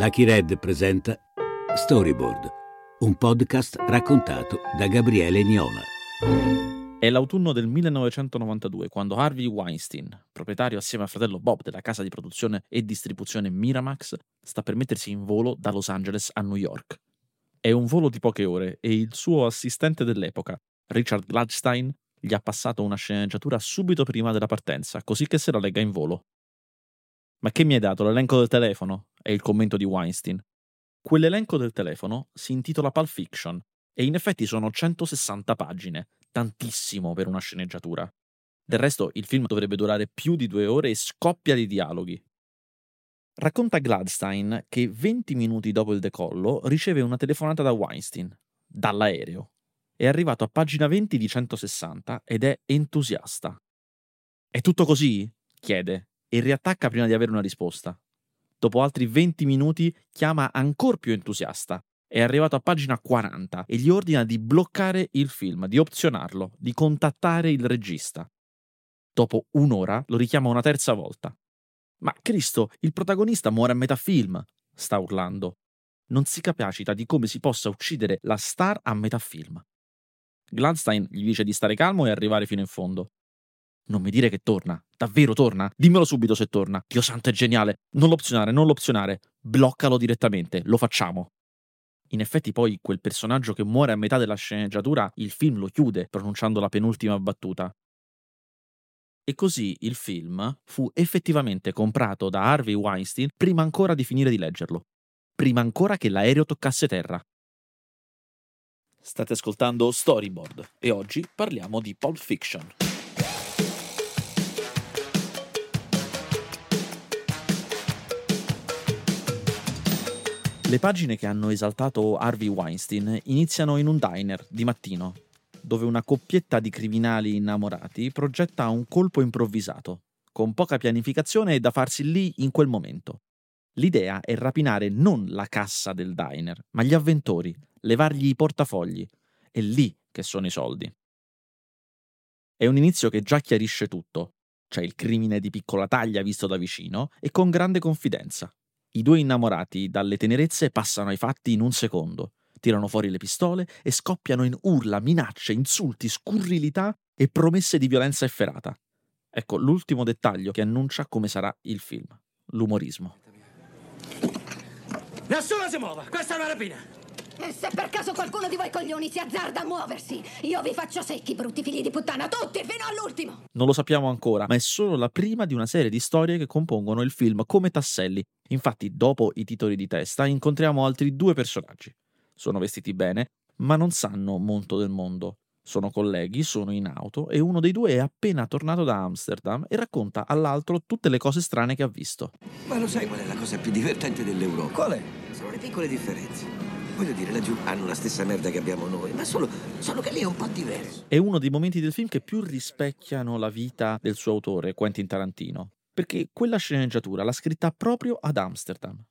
Lucky Red presenta Storyboard, un podcast raccontato da Gabriele Niola. È l'autunno del 1992 quando Harvey Weinstein, proprietario assieme al fratello Bob della casa di produzione e distribuzione Miramax, sta per mettersi in volo da Los Angeles a New York. È un volo di poche ore e il suo assistente dell'epoca, Richard Gladstein, gli ha passato una sceneggiatura subito prima della partenza, così che se la legga in volo. Ma che mi hai dato? L'elenco del telefono? È il commento di Weinstein. Quell'elenco del telefono si intitola Pulp Fiction e in effetti sono 160 pagine, tantissimo per una sceneggiatura. Del resto il film dovrebbe durare più di due ore e scoppia di dialoghi. Racconta Gladstein che 20 minuti dopo il decollo riceve una telefonata da Weinstein, dall'aereo. È arrivato a pagina 20 di 160 ed è entusiasta. È tutto così? chiede e riattacca prima di avere una risposta. Dopo altri 20 minuti chiama ancora più entusiasta. È arrivato a pagina 40 e gli ordina di bloccare il film, di opzionarlo, di contattare il regista. Dopo un'ora lo richiama una terza volta. Ma Cristo, il protagonista muore a metà film, sta urlando. Non si capacita di come si possa uccidere la star a metà film. Gladstein gli dice di stare calmo e arrivare fino in fondo. Non mi dire che torna. Davvero torna? Dimmelo subito se torna. Dio santo è geniale. Non l'opzionare, non l'opzionare. Bloccalo direttamente. Lo facciamo. In effetti poi quel personaggio che muore a metà della sceneggiatura, il film lo chiude pronunciando la penultima battuta. E così il film fu effettivamente comprato da Harvey Weinstein prima ancora di finire di leggerlo. Prima ancora che l'aereo toccasse terra. State ascoltando Storyboard e oggi parliamo di Pulp Fiction. Le pagine che hanno esaltato Harvey Weinstein iniziano in un diner di mattino, dove una coppietta di criminali innamorati progetta un colpo improvvisato, con poca pianificazione da farsi lì in quel momento. L'idea è rapinare non la cassa del diner, ma gli avventori, levargli i portafogli. È lì che sono i soldi. È un inizio che già chiarisce tutto. C'è il crimine di piccola taglia visto da vicino e con grande confidenza. I due innamorati dalle tenerezze passano ai fatti in un secondo, tirano fuori le pistole e scoppiano in urla, minacce, insulti, scurrilità e promesse di violenza efferata. Ecco l'ultimo dettaglio che annuncia come sarà il film, l'umorismo. Nessuno si muova, questa è una rapina! E se per caso qualcuno di voi coglioni si azzarda a muoversi, io vi faccio secchi, brutti figli di puttana, tutti, fino all'ultimo! Non lo sappiamo ancora, ma è solo la prima di una serie di storie che compongono il film come tasselli. Infatti, dopo i titoli di testa, incontriamo altri due personaggi. Sono vestiti bene, ma non sanno molto del mondo. Sono colleghi, sono in auto e uno dei due è appena tornato da Amsterdam e racconta all'altro tutte le cose strane che ha visto. Ma lo sai qual è la cosa più divertente dell'Europa? Qual è? Sono le piccole differenze. Voglio dire, laggiù hanno la stessa merda che abbiamo noi, ma solo, solo che lì è un po' diverso. È uno dei momenti del film che più rispecchiano la vita del suo autore, Quentin Tarantino, perché quella sceneggiatura l'ha scritta proprio ad Amsterdam.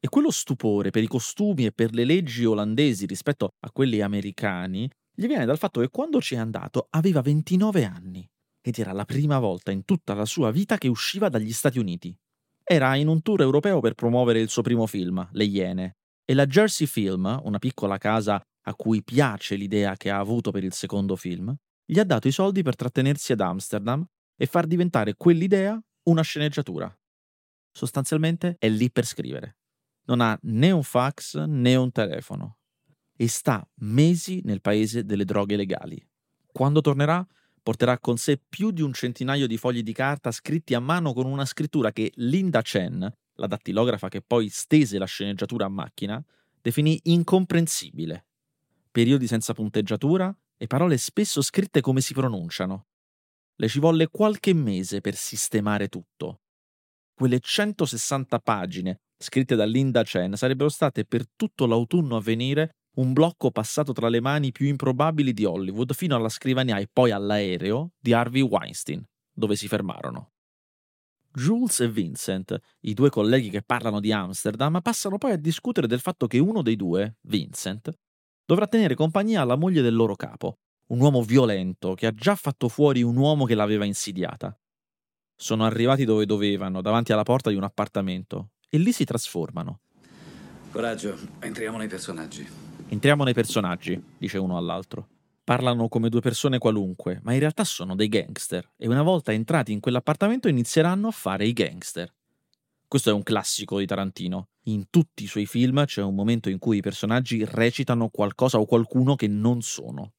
E quello stupore per i costumi e per le leggi olandesi rispetto a quelli americani gli viene dal fatto che quando ci è andato aveva 29 anni ed era la prima volta in tutta la sua vita che usciva dagli Stati Uniti. Era in un tour europeo per promuovere il suo primo film, Le Iene, e la Jersey Film, una piccola casa a cui piace l'idea che ha avuto per il secondo film, gli ha dato i soldi per trattenersi ad Amsterdam e far diventare quell'idea una sceneggiatura. Sostanzialmente è lì per scrivere. Non ha né un fax né un telefono e sta mesi nel paese delle droghe legali. Quando tornerà, porterà con sé più di un centinaio di fogli di carta scritti a mano con una scrittura che Linda Chen, la dattilografa che poi stese la sceneggiatura a macchina, definì incomprensibile. Periodi senza punteggiatura e parole spesso scritte come si pronunciano. Le ci volle qualche mese per sistemare tutto. Quelle 160 pagine scritte da Linda Chen sarebbero state per tutto l'autunno a venire un blocco passato tra le mani più improbabili di Hollywood fino alla scrivania e poi all'aereo di Harvey Weinstein, dove si fermarono. Jules e Vincent, i due colleghi che parlano di Amsterdam, passano poi a discutere del fatto che uno dei due, Vincent, dovrà tenere compagnia alla moglie del loro capo, un uomo violento che ha già fatto fuori un uomo che l'aveva insidiata. Sono arrivati dove dovevano, davanti alla porta di un appartamento, e lì si trasformano. Coraggio, entriamo nei personaggi. Entriamo nei personaggi, dice uno all'altro. Parlano come due persone qualunque, ma in realtà sono dei gangster e una volta entrati in quell'appartamento inizieranno a fare i gangster. Questo è un classico di Tarantino. In tutti i suoi film c'è un momento in cui i personaggi recitano qualcosa o qualcuno che non sono.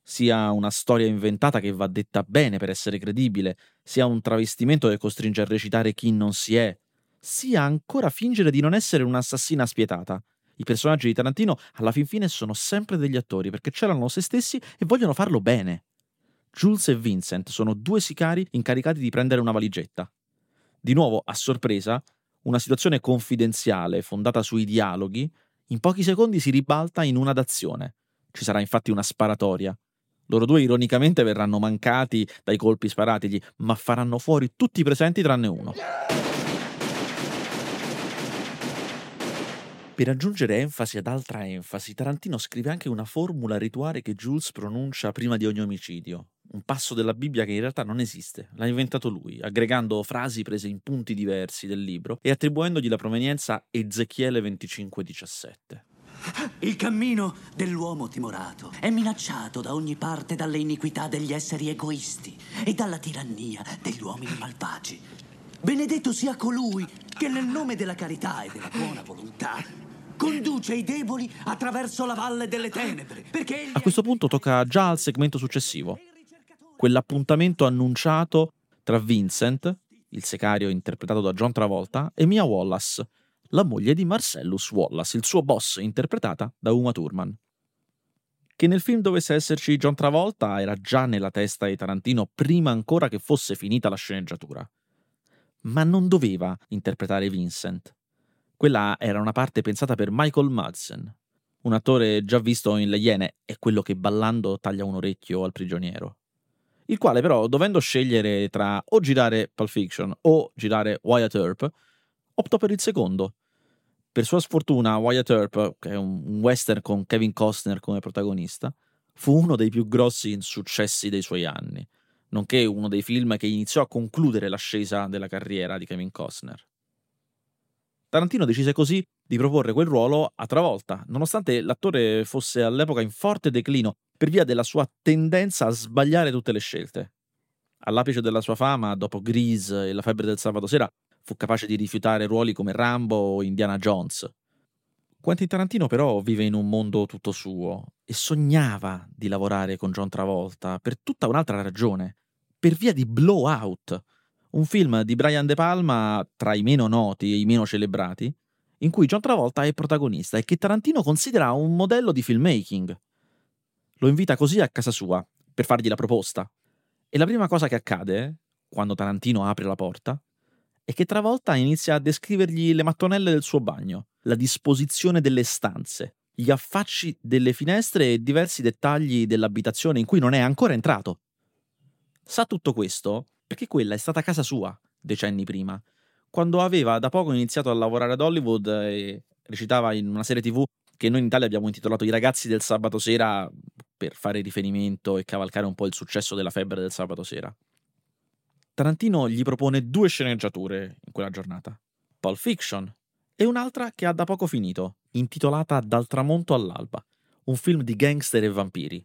Sia una storia inventata che va detta bene per essere credibile, sia un travestimento che costringe a recitare chi non si è, sia ancora fingere di non essere un'assassina spietata. I personaggi di Tarantino alla fin fine sono sempre degli attori perché celano se stessi e vogliono farlo bene. Jules e Vincent sono due sicari incaricati di prendere una valigetta. Di nuovo, a sorpresa, una situazione confidenziale fondata sui dialoghi in pochi secondi si ribalta in una d'azione. Ci sarà infatti una sparatoria. Loro due ironicamente verranno mancati dai colpi sparatigli, ma faranno fuori tutti i presenti tranne uno. Per aggiungere enfasi ad altra enfasi, Tarantino scrive anche una formula rituale che Jules pronuncia prima di ogni omicidio, un passo della Bibbia che in realtà non esiste, l'ha inventato lui, aggregando frasi prese in punti diversi del libro e attribuendogli la provenienza Ezechiele 25:17. Il cammino dell'uomo timorato è minacciato da ogni parte dalle iniquità degli esseri egoisti e dalla tirannia degli uomini malvagi. Benedetto sia colui che nel nome della carità e della buona volontà conduce i deboli attraverso la valle delle tenebre. Perché A questo punto tocca già al segmento successivo, quell'appuntamento annunciato tra Vincent, il secario interpretato da John Travolta, e Mia Wallace, la moglie di Marcellus Wallace, il suo boss interpretata da Uma Thurman. Che nel film dovesse esserci John Travolta era già nella testa di Tarantino prima ancora che fosse finita la sceneggiatura. Ma non doveva interpretare Vincent. Quella era una parte pensata per Michael Madsen, un attore già visto in Le Iene e quello che ballando taglia un orecchio al prigioniero. Il quale però, dovendo scegliere tra o girare Pulp Fiction o girare Wyatt Earp, optò per il secondo. Per sua sfortuna, Wyatt Earp, che è un western con Kevin Costner come protagonista, fu uno dei più grossi insuccessi dei suoi anni, nonché uno dei film che iniziò a concludere l'ascesa della carriera di Kevin Costner. Tarantino decise così di proporre quel ruolo a Travolta, nonostante l'attore fosse all'epoca in forte declino per via della sua tendenza a sbagliare tutte le scelte. All'apice della sua fama, dopo Grease e La febbre del sabato sera, fu capace di rifiutare ruoli come Rambo o Indiana Jones. Quentin Tarantino però vive in un mondo tutto suo e sognava di lavorare con John Travolta per tutta un'altra ragione, per via di Blowout, un film di Brian De Palma tra i meno noti e i meno celebrati, in cui John Travolta è protagonista e che Tarantino considera un modello di filmmaking. Lo invita così a casa sua per fargli la proposta. E la prima cosa che accade, quando Tarantino apre la porta, è che Travolta inizia a descrivergli le mattonelle del suo bagno, la disposizione delle stanze, gli affacci delle finestre e diversi dettagli dell'abitazione in cui non è ancora entrato. Sa tutto questo perché quella è stata casa sua decenni prima, quando aveva da poco iniziato a lavorare ad Hollywood e recitava in una serie tv che noi in Italia abbiamo intitolato I ragazzi del sabato sera per fare riferimento e cavalcare un po' il successo della febbre del sabato sera. Tarantino gli propone due sceneggiature in quella giornata, Pulp Fiction e un'altra che ha da poco finito, intitolata Dal tramonto all'alba, un film di gangster e vampiri.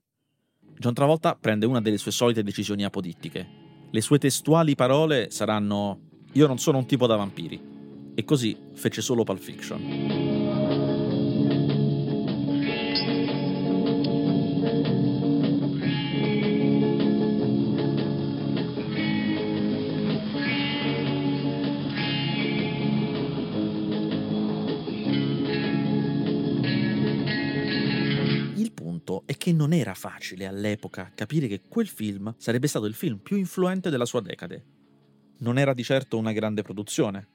John Travolta prende una delle sue solite decisioni apodittiche, le sue testuali parole saranno Io non sono un tipo da vampiri. E così fece solo Pulp Fiction. Che non era facile all'epoca capire che quel film sarebbe stato il film più influente della sua decade. Non era di certo una grande produzione,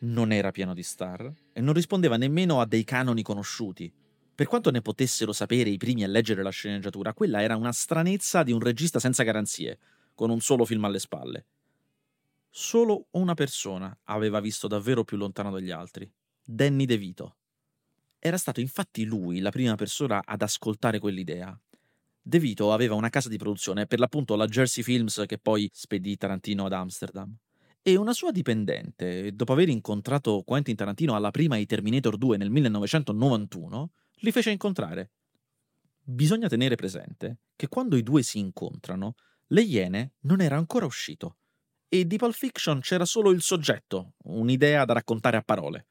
non era pieno di star e non rispondeva nemmeno a dei canoni conosciuti. Per quanto ne potessero sapere i primi a leggere la sceneggiatura, quella era una stranezza di un regista senza garanzie, con un solo film alle spalle. Solo una persona aveva visto davvero più lontano degli altri, Danny DeVito. Era stato infatti lui la prima persona ad ascoltare quell'idea. De Vito aveva una casa di produzione, per l'appunto la Jersey Films che poi spedì Tarantino ad Amsterdam. E una sua dipendente, dopo aver incontrato Quentin Tarantino alla prima di Terminator 2 nel 1991, li fece incontrare. Bisogna tenere presente che quando i due si incontrano, Le Iene non era ancora uscito e di Pulp Fiction c'era solo il soggetto, un'idea da raccontare a parole.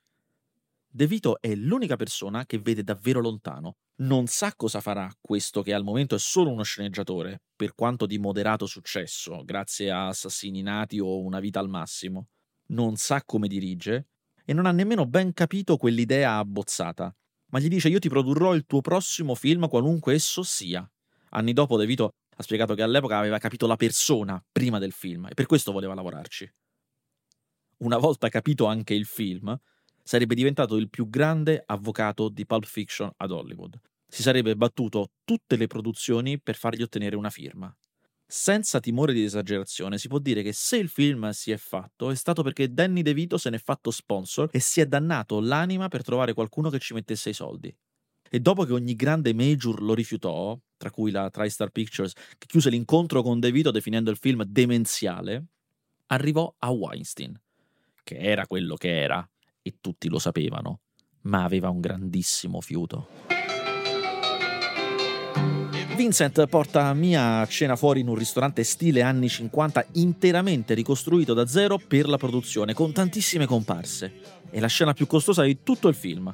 De Vito è l'unica persona che vede davvero lontano. Non sa cosa farà questo che al momento è solo uno sceneggiatore, per quanto di moderato successo, grazie a Assassini Nati o Una vita al massimo. Non sa come dirige e non ha nemmeno ben capito quell'idea abbozzata. Ma gli dice io ti produrrò il tuo prossimo film qualunque esso sia. Anni dopo De Vito ha spiegato che all'epoca aveva capito la persona prima del film e per questo voleva lavorarci. Una volta capito anche il film, sarebbe diventato il più grande avvocato di Pulp Fiction ad Hollywood. Si sarebbe battuto tutte le produzioni per fargli ottenere una firma. Senza timore di esagerazione, si può dire che se il film si è fatto è stato perché Danny DeVito se n'è fatto sponsor e si è dannato l'anima per trovare qualcuno che ci mettesse i soldi. E dopo che ogni grande major lo rifiutò, tra cui la TriStar Pictures, che chiuse l'incontro con DeVito definendo il film demenziale, arrivò a Weinstein, che era quello che era, e tutti lo sapevano, ma aveva un grandissimo fiuto. Vincent porta Mia a cena fuori in un ristorante stile anni 50 interamente ricostruito da zero per la produzione, con tantissime comparse. È la scena più costosa di tutto il film.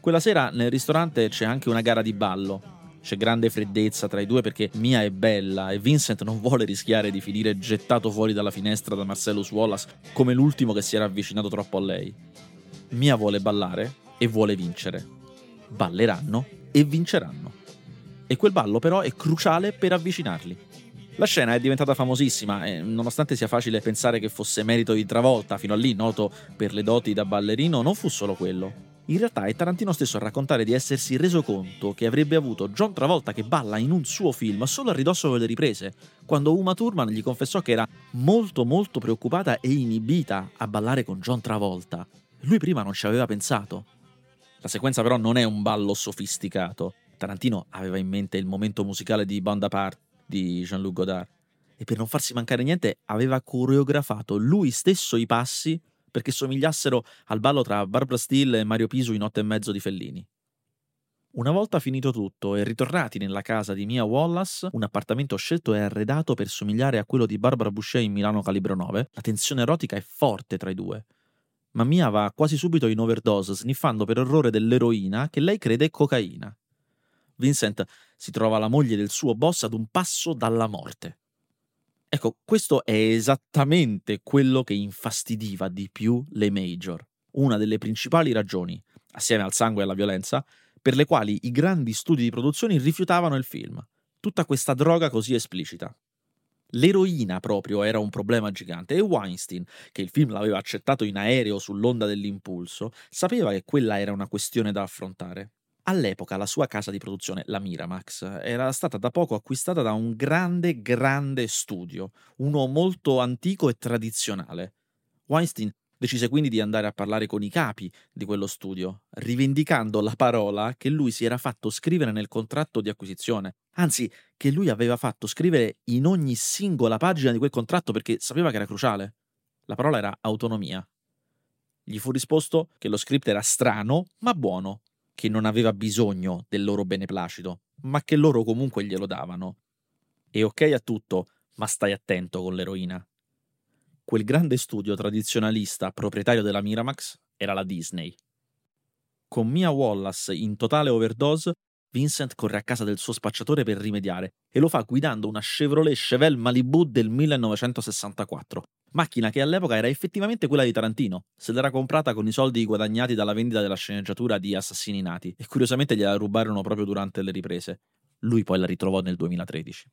Quella sera nel ristorante c'è anche una gara di ballo. C'è grande freddezza tra i due perché Mia è bella e Vincent non vuole rischiare di finire gettato fuori dalla finestra da Marcellus Wallace come l'ultimo che si era avvicinato troppo a lei. Mia vuole ballare e vuole vincere. Balleranno e vinceranno. E quel ballo però è cruciale per avvicinarli. La scena è diventata famosissima e nonostante sia facile pensare che fosse merito di Travolta, fino a lì noto per le doti da ballerino, non fu solo quello. In realtà è Tarantino stesso a raccontare di essersi reso conto che avrebbe avuto John Travolta che balla in un suo film solo a ridosso delle riprese, quando Uma Thurman gli confessò che era molto molto preoccupata e inibita a ballare con John Travolta. Lui prima non ci aveva pensato. La sequenza però non è un ballo sofisticato. Tarantino aveva in mente il momento musicale di Bande Apart di Jean-Luc Godard e per non farsi mancare niente aveva coreografato lui stesso i passi perché somigliassero al ballo tra Barbara Steele e Mario Pisu in Otto e mezzo di Fellini. Una volta finito tutto e ritornati nella casa di Mia Wallace, un appartamento scelto e arredato per somigliare a quello di Barbara Boucher in Milano Calibro 9, la tensione erotica è forte tra i due ma Mia va quasi subito in overdose, sniffando per errore dell'eroina che lei crede cocaina. Vincent si trova la moglie del suo boss ad un passo dalla morte. Ecco, questo è esattamente quello che infastidiva di più le major, una delle principali ragioni, assieme al sangue e alla violenza, per le quali i grandi studi di produzione rifiutavano il film. Tutta questa droga così esplicita. L'eroina proprio era un problema gigante e Weinstein, che il film l'aveva accettato in aereo sull'onda dell'impulso, sapeva che quella era una questione da affrontare. All'epoca la sua casa di produzione, la Miramax, era stata da poco acquistata da un grande, grande studio, uno molto antico e tradizionale. Weinstein decise quindi di andare a parlare con i capi di quello studio, rivendicando la parola che lui si era fatto scrivere nel contratto di acquisizione, anzi che lui aveva fatto scrivere in ogni singola pagina di quel contratto perché sapeva che era cruciale. La parola era autonomia. Gli fu risposto che lo script era strano, ma buono, che non aveva bisogno del loro beneplacito, ma che loro comunque glielo davano. E ok a tutto, ma stai attento con l'eroina. Quel grande studio tradizionalista proprietario della Miramax era la Disney. Con Mia Wallace in totale overdose, Vincent corre a casa del suo spacciatore per rimediare e lo fa guidando una Chevrolet Chevelle Malibu del 1964, macchina che all'epoca era effettivamente quella di Tarantino, se l'era comprata con i soldi guadagnati dalla vendita della sceneggiatura di Assassini Nati e curiosamente gliela rubarono proprio durante le riprese. Lui poi la ritrovò nel 2013.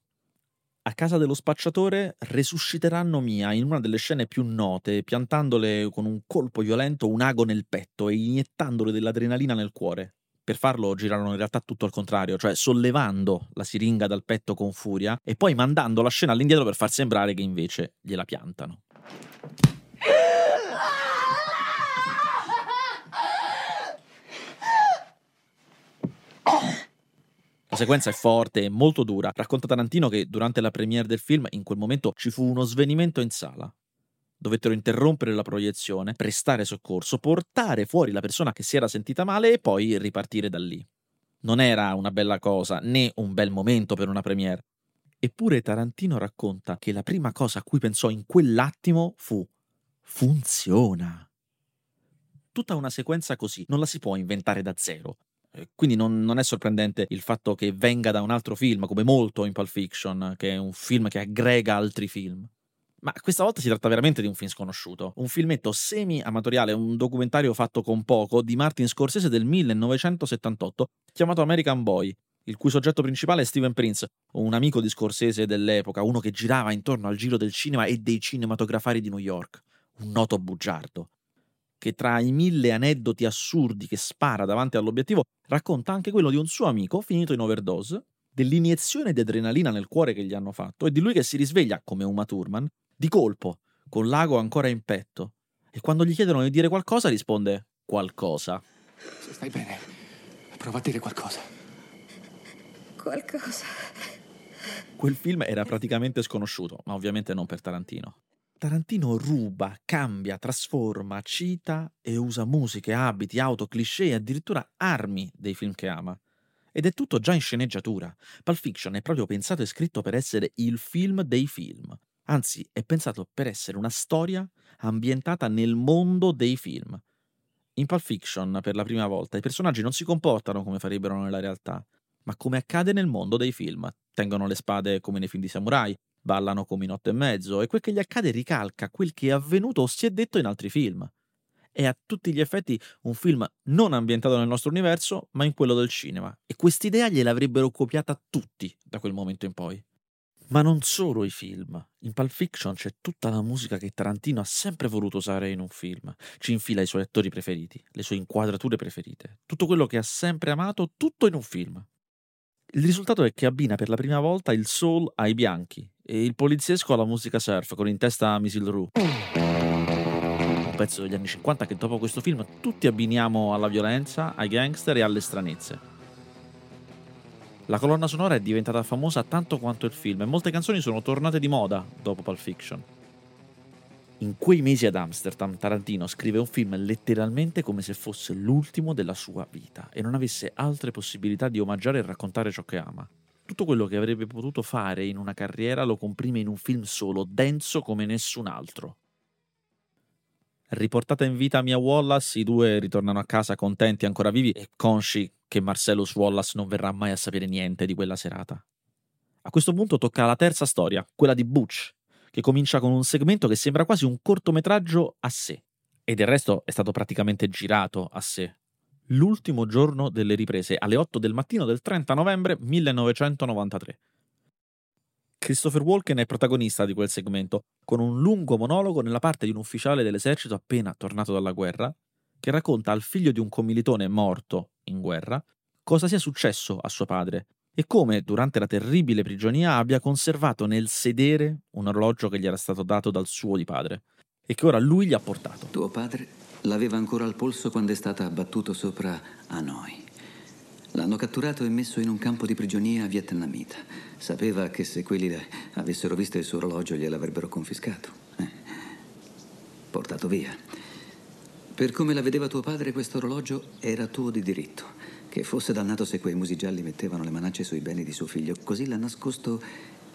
A casa dello spacciatore resusciteranno Mia in una delle scene più note, piantandole con un colpo violento un ago nel petto e iniettandole dell'adrenalina nel cuore. Per farlo girarono in realtà tutto al contrario, cioè sollevando la siringa dal petto con furia e poi mandando la scena all'indietro per far sembrare che invece gliela piantano. La sequenza è forte e molto dura. Racconta Tarantino che durante la premiere del film in quel momento ci fu uno svenimento in sala. Dovettero interrompere la proiezione, prestare soccorso, portare fuori la persona che si era sentita male e poi ripartire da lì. Non era una bella cosa, né un bel momento per una premiere. Eppure Tarantino racconta che la prima cosa a cui pensò in quell'attimo fu funziona. Tutta una sequenza così non la si può inventare da zero. Eh, quindi non, non, è sorprendente il fatto che venga da un altro film, come molto in Pulp Fiction, che è un film che aggrega altri film. Ma questa volta si tratta veramente di un film sconosciuto, un filmetto semi-amatoriale, un documentario fatto con poco di Martin Scorsese del 1978, chiamato American Boy, il cui soggetto principale è Steven Prince, un amico di Scorsese dell'epoca, uno che girava intorno al giro del cinema e dei cinematografari di New York, un noto bugiardo che tra i mille aneddoti assurdi che spara davanti all'obiettivo racconta anche quello di un suo amico finito in overdose, dell'iniezione di adrenalina nel cuore che gli hanno fatto e di lui che si risveglia, come Uma Thurman, di colpo, con l'ago ancora in petto. E quando gli chiedono di dire qualcosa risponde qualcosa. Se stai bene, prova a dire qualcosa. Qualcosa. Quel film era praticamente sconosciuto, ma ovviamente non per Tarantino. Tarantino ruba, cambia, trasforma, cita e usa musiche, abiti, auto, cliché e addirittura armi dei film che ama. Ed è tutto già in sceneggiatura. Pulp Fiction è proprio pensato e scritto per essere il film dei film. Anzi, è pensato per essere una storia ambientata nel mondo dei film. In Pulp Fiction, per la prima volta, i personaggi non si comportano come farebbero nella realtà, ma come accade nel mondo dei film. Tengono le spade come nei film di samurai, ballano come in otto e mezzo e quel che gli accade ricalca quel che è avvenuto o si è detto in altri film. È a tutti gli effetti un film non ambientato nel nostro universo, ma in quello del cinema. E quest'idea gliel'avrebbero copiata tutti da quel momento in poi. Ma non solo i film. In Pulp Fiction c'è tutta la musica che Tarantino ha sempre voluto usare in un film. Ci infila i suoi attori preferiti, le sue inquadrature preferite, tutto quello che ha sempre amato, tutto in un film. Il risultato è che abbina per la prima volta il soul ai bianchi e il poliziesco alla musica surf con in testa Misil Rue. Un pezzo degli anni 50 che dopo questo film tutti abbiniamo alla violenza, ai gangster e alle stranezze. La colonna sonora è diventata famosa tanto quanto il film e molte canzoni sono tornate di moda dopo Pulp Fiction. In quei mesi ad Amsterdam, Tarantino scrive un film letteralmente come se fosse l'ultimo della sua vita e non avesse altre possibilità di omaggiare e raccontare ciò che ama. Tutto quello che avrebbe potuto fare in una carriera lo comprime in un film solo, denso come nessun altro. Riportata in vita Mia Wallace, i due ritornano a casa contenti, ancora vivi e consci che Marcellus Wallace non verrà mai a sapere niente di quella serata. A questo punto tocca la terza storia, quella di Butch, che comincia con un segmento che sembra quasi un cortometraggio a sé. E del resto è stato praticamente girato a sé. L'ultimo giorno delle riprese, alle 8 del mattino del 30 novembre 1993. Christopher Walken è protagonista di quel segmento, con un lungo monologo nella parte di un ufficiale dell'esercito appena tornato dalla guerra, che racconta al figlio di un commilitone morto in guerra cosa sia successo a suo padre e come, durante la terribile prigionia, abbia conservato nel sedere un orologio che gli era stato dato dal suo di padre e che ora lui gli ha portato. Tuo padre l'aveva ancora al polso quando è stato abbattuto sopra Hanoi. L'hanno catturato e messo in un campo di prigionia vietnamita. Sapeva che se quelli avessero visto il suo orologio gliel'avrebbero confiscato. Eh. Portato via. Per come la vedeva tuo padre, questo orologio era tuo di diritto. Che fosse dannato se quei musi gialli mettevano le manacce sui beni di suo figlio. Così l'ha nascosto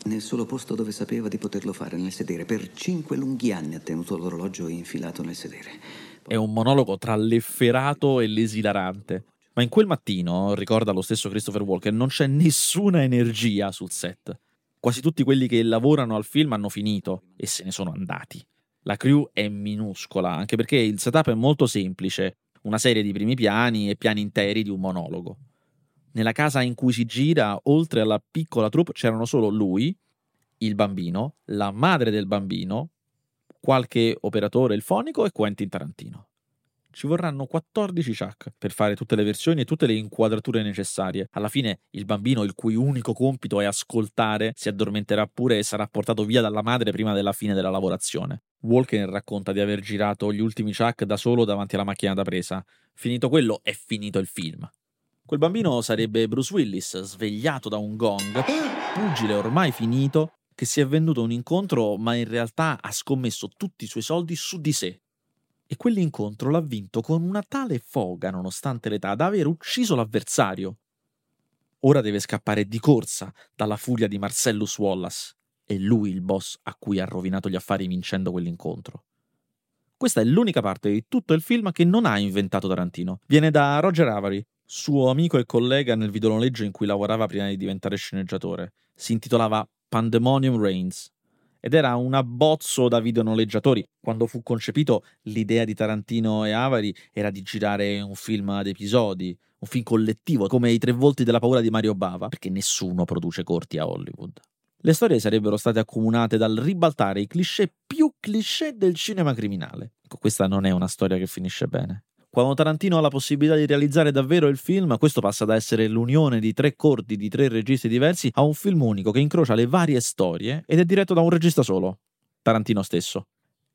nel solo posto dove sapeva di poterlo fare, nel sedere. Per cinque lunghi anni ha tenuto l'orologio infilato nel sedere. È un monologo tra l'efferato e l'esilarante. Ma in quel mattino, ricorda lo stesso Christopher Walker, non c'è nessuna energia sul set. Quasi tutti quelli che lavorano al film hanno finito e se ne sono andati. La crew è minuscola, anche perché il setup è molto semplice una serie di primi piani e piani interi di un monologo. Nella casa in cui si gira, oltre alla piccola troupe, c'erano solo lui, il bambino, la madre del bambino, qualche operatore il fonico e Quentin Tarantino. Ci vorranno 14 Chuck per fare tutte le versioni e tutte le inquadrature necessarie. Alla fine il bambino, il cui unico compito è ascoltare, si addormenterà pure e sarà portato via dalla madre prima della fine della lavorazione. Walken racconta di aver girato gli ultimi Chuck da solo davanti alla macchina da presa. Finito quello, è finito il film. Quel bambino sarebbe Bruce Willis, svegliato da un gong, pugile ormai finito, che si è venduto un incontro ma in realtà ha scommesso tutti i suoi soldi su di sé. E quell'incontro l'ha vinto con una tale foga, nonostante l'età, da aver ucciso l'avversario. Ora deve scappare di corsa dalla furia di Marcellus Wallace. È lui il boss a cui ha rovinato gli affari vincendo quell'incontro. Questa è l'unica parte di tutto il film che non ha inventato Tarantino. Viene da Roger Avery, suo amico e collega nel videonoleggio in cui lavorava prima di diventare sceneggiatore. Si intitolava Pandemonium Reigns ed era un abbozzo da videonoleggiatori. Quando fu concepito, l'idea di Tarantino e Avari era di girare un film ad episodi, un film collettivo, come I tre volti della paura di Mario Bava, perché nessuno produce corti a Hollywood. Le storie sarebbero state accomunate dal ribaltare i cliché più cliché del cinema criminale. Ecco, questa non è una storia che finisce bene. Quando Tarantino ha la possibilità di realizzare davvero il film, questo passa da essere l'unione di tre corti di tre registi diversi a un film unico che incrocia le varie storie ed è diretto da un regista solo, Tarantino stesso.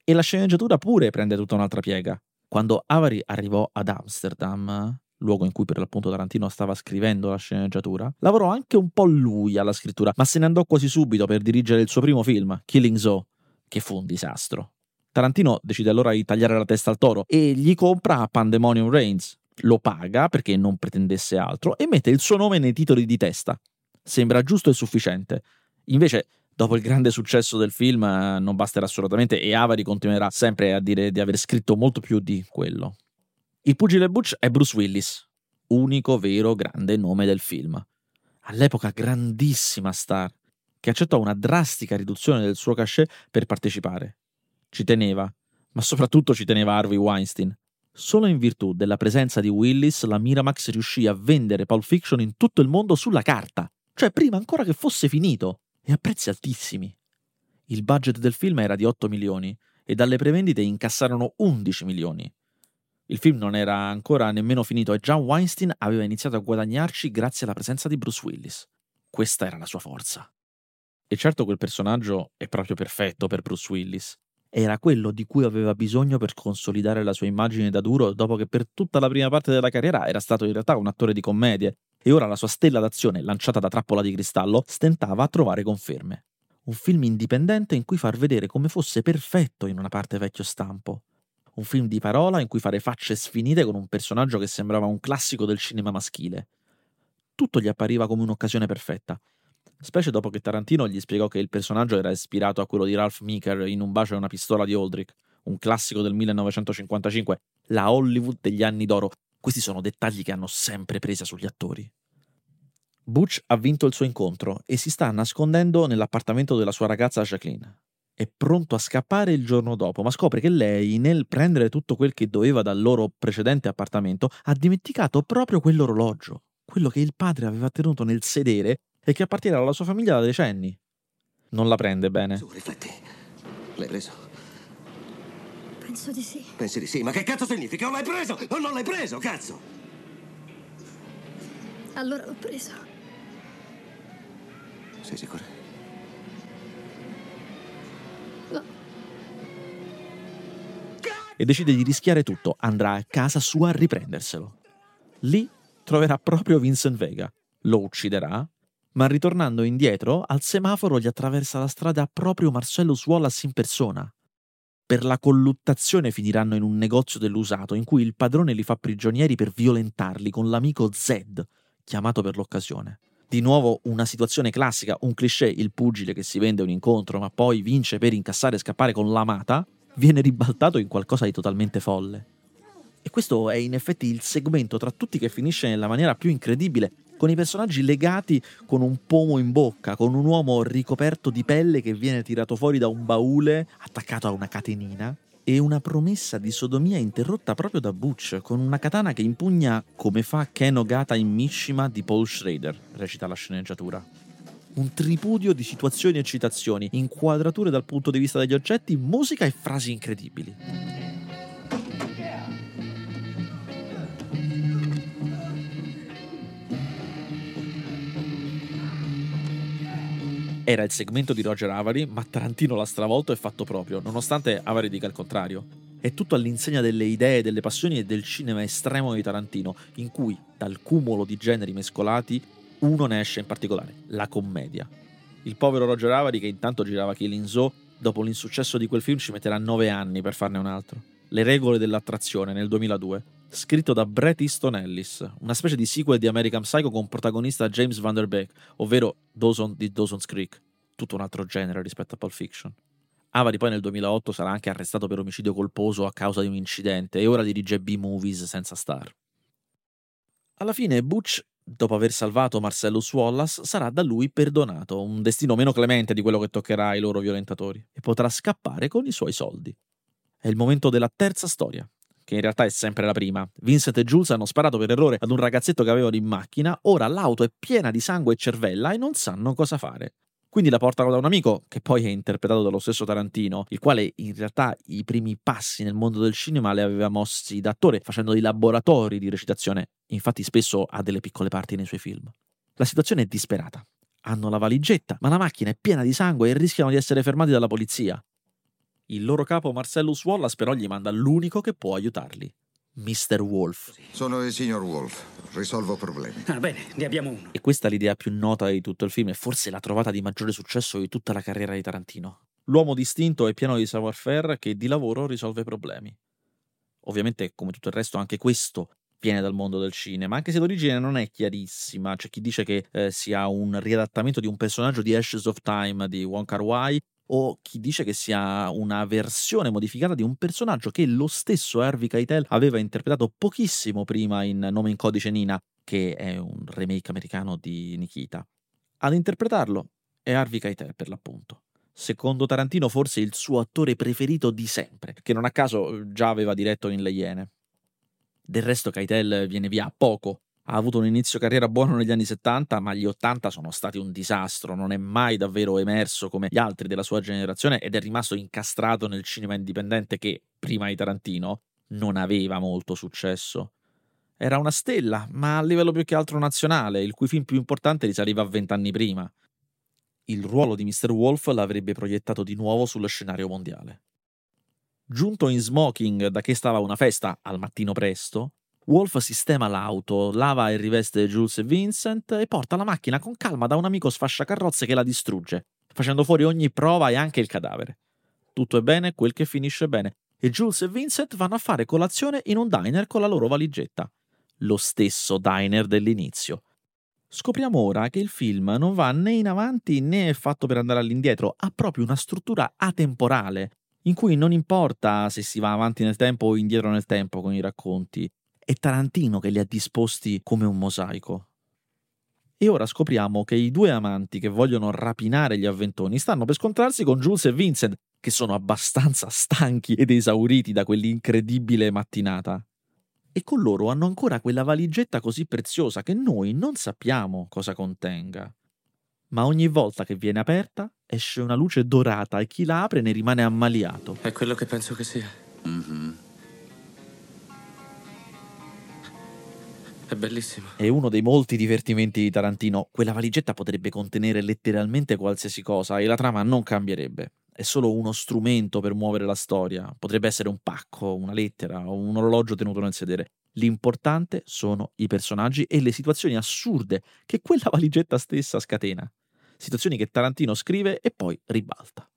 E la sceneggiatura pure prende tutta un'altra piega. Quando Avery arrivò ad Amsterdam, luogo in cui per l'appunto Tarantino stava scrivendo la sceneggiatura, lavorò anche un po' lui alla scrittura, ma se ne andò quasi subito per dirigere il suo primo film, Killing Zoe, che fu un disastro. Tarantino decide allora di tagliare la testa al toro e gli compra Pandemonium Reigns. Lo paga perché non pretendesse altro e mette il suo nome nei titoli di testa. Sembra giusto e sufficiente. Invece, dopo il grande successo del film, non basterà assolutamente e Avari continuerà sempre a dire di aver scritto molto più di quello. Il pugile Butch è Bruce Willis, unico vero grande nome del film. All'epoca grandissima star, che accettò una drastica riduzione del suo cachet per partecipare. Ci teneva, ma soprattutto ci teneva Harvey Weinstein. Solo in virtù della presenza di Willis la Miramax riuscì a vendere Pulp Fiction in tutto il mondo sulla carta, cioè prima ancora che fosse finito, e a prezzi altissimi. Il budget del film era di 8 milioni e dalle prevendite incassarono 11 milioni. Il film non era ancora nemmeno finito e già Weinstein aveva iniziato a guadagnarci grazie alla presenza di Bruce Willis. Questa era la sua forza. E certo quel personaggio è proprio perfetto per Bruce Willis era quello di cui aveva bisogno per consolidare la sua immagine da duro dopo che per tutta la prima parte della carriera era stato in realtà un attore di commedie e ora la sua stella d'azione lanciata da trappola di cristallo stentava a trovare conferme. Un film indipendente in cui far vedere come fosse perfetto in una parte vecchio stampo. Un film di parola in cui fare facce sfinite con un personaggio che sembrava un classico del cinema maschile. Tutto gli appariva come un'occasione perfetta specie dopo che Tarantino gli spiegò che il personaggio era ispirato a quello di Ralph Meeker in Un bacio e una pistola di Aldrich, un classico del 1955, la Hollywood degli anni d'oro. Questi sono dettagli che hanno sempre presa sugli attori. Butch ha vinto il suo incontro e si sta nascondendo nell'appartamento della sua ragazza Jacqueline. È pronto a scappare il giorno dopo, ma scopre che lei, nel prendere tutto quel che doveva dal loro precedente appartamento, ha dimenticato proprio quell'orologio, quello che il padre aveva tenuto nel sedere e che appartiene alla sua famiglia da decenni. Non la prende bene. Su, rifletti. L'hai preso? Penso di sì. Pensi di sì, ma che cazzo significa? Non l'hai preso! O non l'hai preso, cazzo! Allora l'ho preso. Sei sicura? No. E decide di rischiare tutto. Andrà a casa sua a riprenderselo. Lì troverà proprio Vincent Vega. Lo ucciderà ma ritornando indietro, al semaforo gli attraversa la strada proprio Marcellus Wallace in persona. Per la colluttazione finiranno in un negozio dell'usato in cui il padrone li fa prigionieri per violentarli con l'amico Zed, chiamato per l'occasione. Di nuovo una situazione classica, un cliché, il pugile che si vende un incontro ma poi vince per incassare e scappare con l'amata, viene ribaltato in qualcosa di totalmente folle. E questo è in effetti il segmento tra tutti che finisce nella maniera più incredibile con i personaggi legati con un pomo in bocca, con un uomo ricoperto di pelle che viene tirato fuori da un baule attaccato a una catenina e una promessa di sodomia interrotta proprio da Butch con una katana che impugna come fa Ken Ogata in Mishima di Paul Schrader, recita la sceneggiatura. Un tripudio di situazioni e citazioni, inquadrature dal punto di vista degli oggetti, musica e frasi incredibili. Era il segmento di Roger Avary, ma Tarantino l'ha stravolto e fatto proprio, nonostante Avary dica il contrario. È tutto all'insegna delle idee, delle passioni e del cinema estremo di Tarantino, in cui, dal cumulo di generi mescolati, uno ne esce in particolare, la commedia. Il povero Roger Avary, che intanto girava Killing Zoe, dopo l'insuccesso di quel film ci metterà nove anni per farne un altro. Le regole dell'attrazione nel 2002, scritto da Bret Easton Ellis, una specie di sequel di American Psycho con protagonista James Van Der Beek, ovvero Dawson di Dawson's Creek, tutto un altro genere rispetto a Pulp Fiction. Avary poi nel 2008 sarà anche arrestato per omicidio colposo a causa di un incidente e ora dirige B-movies senza star. Alla fine Butch, dopo aver salvato Marcellus Wallace, sarà da lui perdonato, un destino meno clemente di quello che toccherà ai loro violentatori, e potrà scappare con i suoi soldi. È il momento della terza storia, che in realtà è sempre la prima. Vincent e Jules hanno sparato per errore ad un ragazzetto che avevano in macchina, ora l'auto è piena di sangue e cervella e non sanno cosa fare. Quindi la portano da un amico, che poi è interpretato dallo stesso Tarantino, il quale in realtà i primi passi nel mondo del cinema li aveva mossi da attore, facendo dei laboratori di recitazione, infatti spesso ha delle piccole parti nei suoi film. La situazione è disperata. Hanno la valigetta, ma la macchina è piena di sangue e rischiano di essere fermati dalla polizia. Il loro capo Marcellus Wallace però gli manda l'unico che può aiutarli, Mr. Wolf. Sono il signor Wolf. Risolvo problemi. Ah, bene, ne abbiamo uno. E questa è l'idea più nota di tutto il film e forse la trovata di maggiore successo di tutta la carriera di Tarantino. L'uomo distinto e pieno di savoir-faire che di lavoro risolve problemi. Ovviamente, come tutto il resto, anche questo viene dal mondo del cinema, anche se l'origine non è chiarissima. C'è chi dice che eh, sia un riadattamento di un personaggio di Ashes of Time di Wong Kar Wai o chi dice che sia una versione modificata di un personaggio che lo stesso Harvey Keitel aveva interpretato pochissimo prima in Nome in codice Nina, che è un remake americano di Nikita. Ad interpretarlo è Harvey Keitel per l'appunto. Secondo Tarantino forse il suo attore preferito di sempre, che non a caso già aveva diretto in Le Iene. Del resto Keitel viene via poco, ha avuto un inizio carriera buono negli anni 70, ma gli 80 sono stati un disastro, non è mai davvero emerso come gli altri della sua generazione ed è rimasto incastrato nel cinema indipendente che, prima di Tarantino, non aveva molto successo. Era una stella, ma a livello più che altro nazionale, il cui film più importante risaliva a vent'anni prima. Il ruolo di Mr. Wolf l'avrebbe proiettato di nuovo sullo scenario mondiale. Giunto in smoking da che stava una festa al mattino presto, Wolf sistema l'auto, lava e riveste Jules e Vincent e porta la macchina con calma da un amico sfasciacarrozze che la distrugge, facendo fuori ogni prova e anche il cadavere. Tutto è bene quel che finisce bene, e Jules e Vincent vanno a fare colazione in un diner con la loro valigetta. Lo stesso diner dell'inizio. Scopriamo ora che il film non va né in avanti né è fatto per andare all'indietro, ha proprio una struttura atemporale, in cui non importa se si va avanti nel tempo o indietro nel tempo con i racconti, è Tarantino che li ha disposti come un mosaico. E ora scopriamo che i due amanti che vogliono rapinare gli avventoni stanno per scontrarsi con Jules e Vincent, che sono abbastanza stanchi ed esauriti da quell'incredibile mattinata. E con loro hanno ancora quella valigetta così preziosa che noi non sappiamo cosa contenga. Ma ogni volta che viene aperta esce una luce dorata e chi la apre ne rimane ammaliato. È quello che penso che sia. Mm-hmm. È bellissimo. È uno dei molti divertimenti di Tarantino. Quella valigetta potrebbe contenere letteralmente qualsiasi cosa e la trama non cambierebbe. È solo uno strumento per muovere la storia. Potrebbe essere un pacco, una lettera o un orologio tenuto nel sedere. L'importante sono i personaggi e le situazioni assurde che quella valigetta stessa scatena. Situazioni che Tarantino scrive e poi ribalta.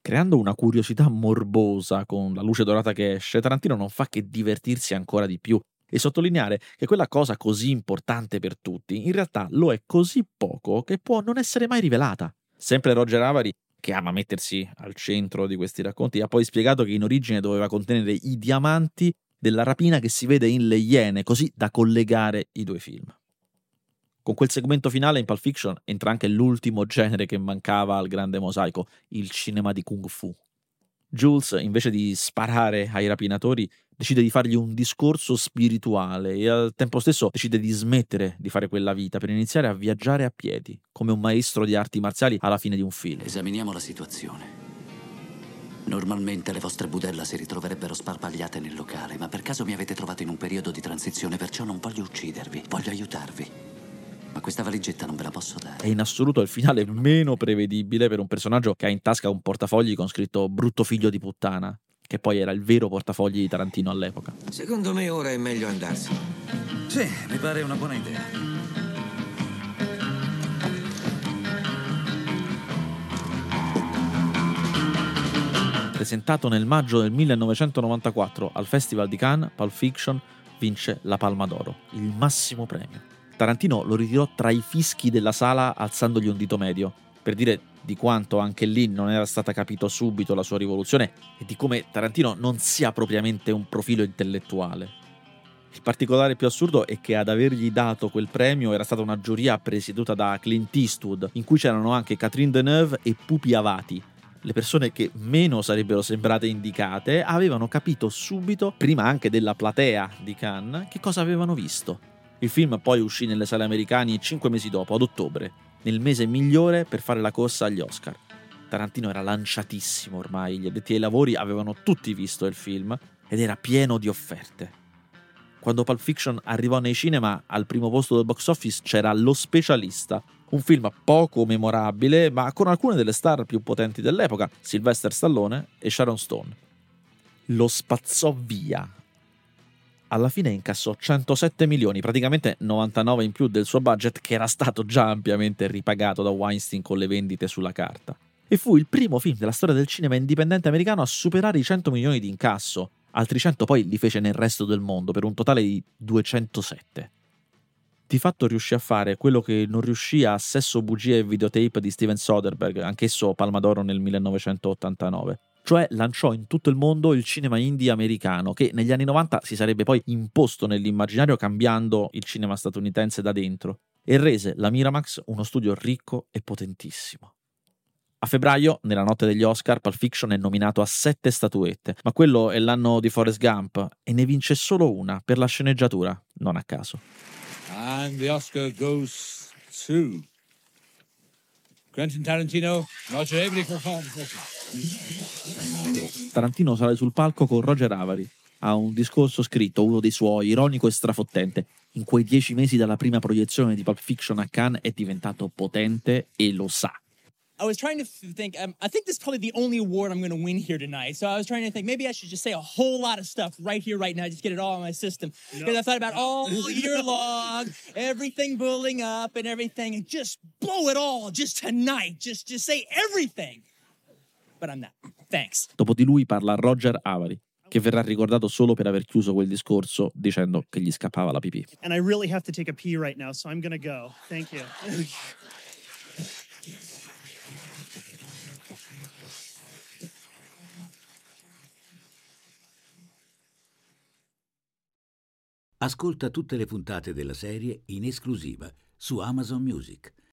Creando una curiosità morbosa con la luce dorata che esce, Tarantino non fa che divertirsi ancora di più e sottolineare che quella cosa così importante per tutti in realtà lo è così poco che può non essere mai rivelata. Sempre Roger Avary, che ama mettersi al centro di questi racconti, ha poi spiegato che in origine doveva contenere i diamanti della rapina che si vede in Le Iene, così da collegare i due film. Con quel segmento finale in Pulp Fiction entra anche l'ultimo genere che mancava al grande mosaico, il cinema di kung fu. Jules, invece di sparare ai rapinatori, decide di fargli un discorso spirituale e al tempo stesso decide di smettere di fare quella vita per iniziare a viaggiare a piedi, come un maestro di arti marziali alla fine di un film. Esaminiamo la situazione. Normalmente le vostre budella si ritroverebbero sparpagliate nel locale, ma per caso mi avete trovato in un periodo di transizione, perciò non voglio uccidervi, voglio aiutarvi. Ma questa valigetta non ve la posso dare. È in assoluto il finale meno prevedibile per un personaggio che ha in tasca un portafogli con scritto brutto figlio di puttana, che poi era il vero portafogli di Tarantino all'epoca. Secondo me ora è meglio andarsene. Sì, mi pare una buona idea. Presentato nel maggio del 1994 al Festival di Cannes, Pulp Fiction vince la Palma d'Oro, il massimo premio. Tarantino lo ritirò tra i fischi della sala alzandogli un dito medio, per dire di quanto anche lì non era stata capito subito la sua rivoluzione e di come Tarantino non sia propriamente un profilo intellettuale. Il particolare più assurdo è che ad avergli dato quel premio era stata una giuria presieduta da Clint Eastwood, in cui c'erano anche Catherine Deneuve e Pupi Avati. Le persone che meno sarebbero sembrate indicate avevano capito subito, prima anche della platea di Cannes, che cosa avevano visto. Il film poi uscì nelle sale americane cinque mesi dopo, ad ottobre, nel mese migliore per fare la corsa agli Oscar. Tarantino era lanciatissimo ormai, gli addetti ai lavori avevano tutti visto il film ed era pieno di offerte quando Pulp Fiction arrivò nei cinema, al primo posto del box office c'era Lo Specialista, un film poco memorabile, ma con alcune delle star più potenti dell'epoca, Sylvester Stallone e Sharon Stone. Lo spazzò via. Alla fine incassò 107 milioni, praticamente 99 in più del suo budget che era stato già ampiamente ripagato da Weinstein con le vendite sulla carta. E fu il primo film della storia del cinema indipendente americano a superare i 100 milioni di incasso, altri 100 poi li fece nel resto del mondo per un totale di 207. Di fatto riuscì a fare quello che non riuscì a Sesso, Bugia e Videotape di Steven Soderbergh, anch'esso Palma d'Oro nel 1989. Cioè lanciò in tutto il mondo il cinema indie americano, che negli anni 90 si sarebbe poi imposto nell'immaginario cambiando il cinema statunitense da dentro, e rese la Miramax uno studio ricco e potentissimo. A febbraio, nella notte degli Oscar, Pulp Fiction è nominato a sette statuette, ma quello è l'anno di Forrest Gump e ne vince solo una per la sceneggiatura, non a caso. And the Oscar goes to Quentin Tarantino, Roger Avery Tarantino sale sul palco con Roger Avery. Ha un discorso scritto, uno dei suoi, ironico e strafottente. In quei dieci mesi dalla prima proiezione di Pulp Fiction a Cannes è diventato potente e lo sa. I was trying to think, um, I think this is probably the only award I'm going to win here tonight. So I was trying to think, maybe I should just say a whole lot of stuff right here, right now, just get it all in my system. Because no. I thought about all year long, everything building up and everything, and just blow it all just tonight. Just, just say everything. But I'm not. Thanks. Dopo di lui parla Roger Avery, che verrà ricordato solo per aver chiuso quel discorso dicendo che gli scappava la pipì. And I really have to take a pee right now, so I'm going to go. Thank you. Ascolta tutte le puntate della serie in esclusiva su Amazon Music.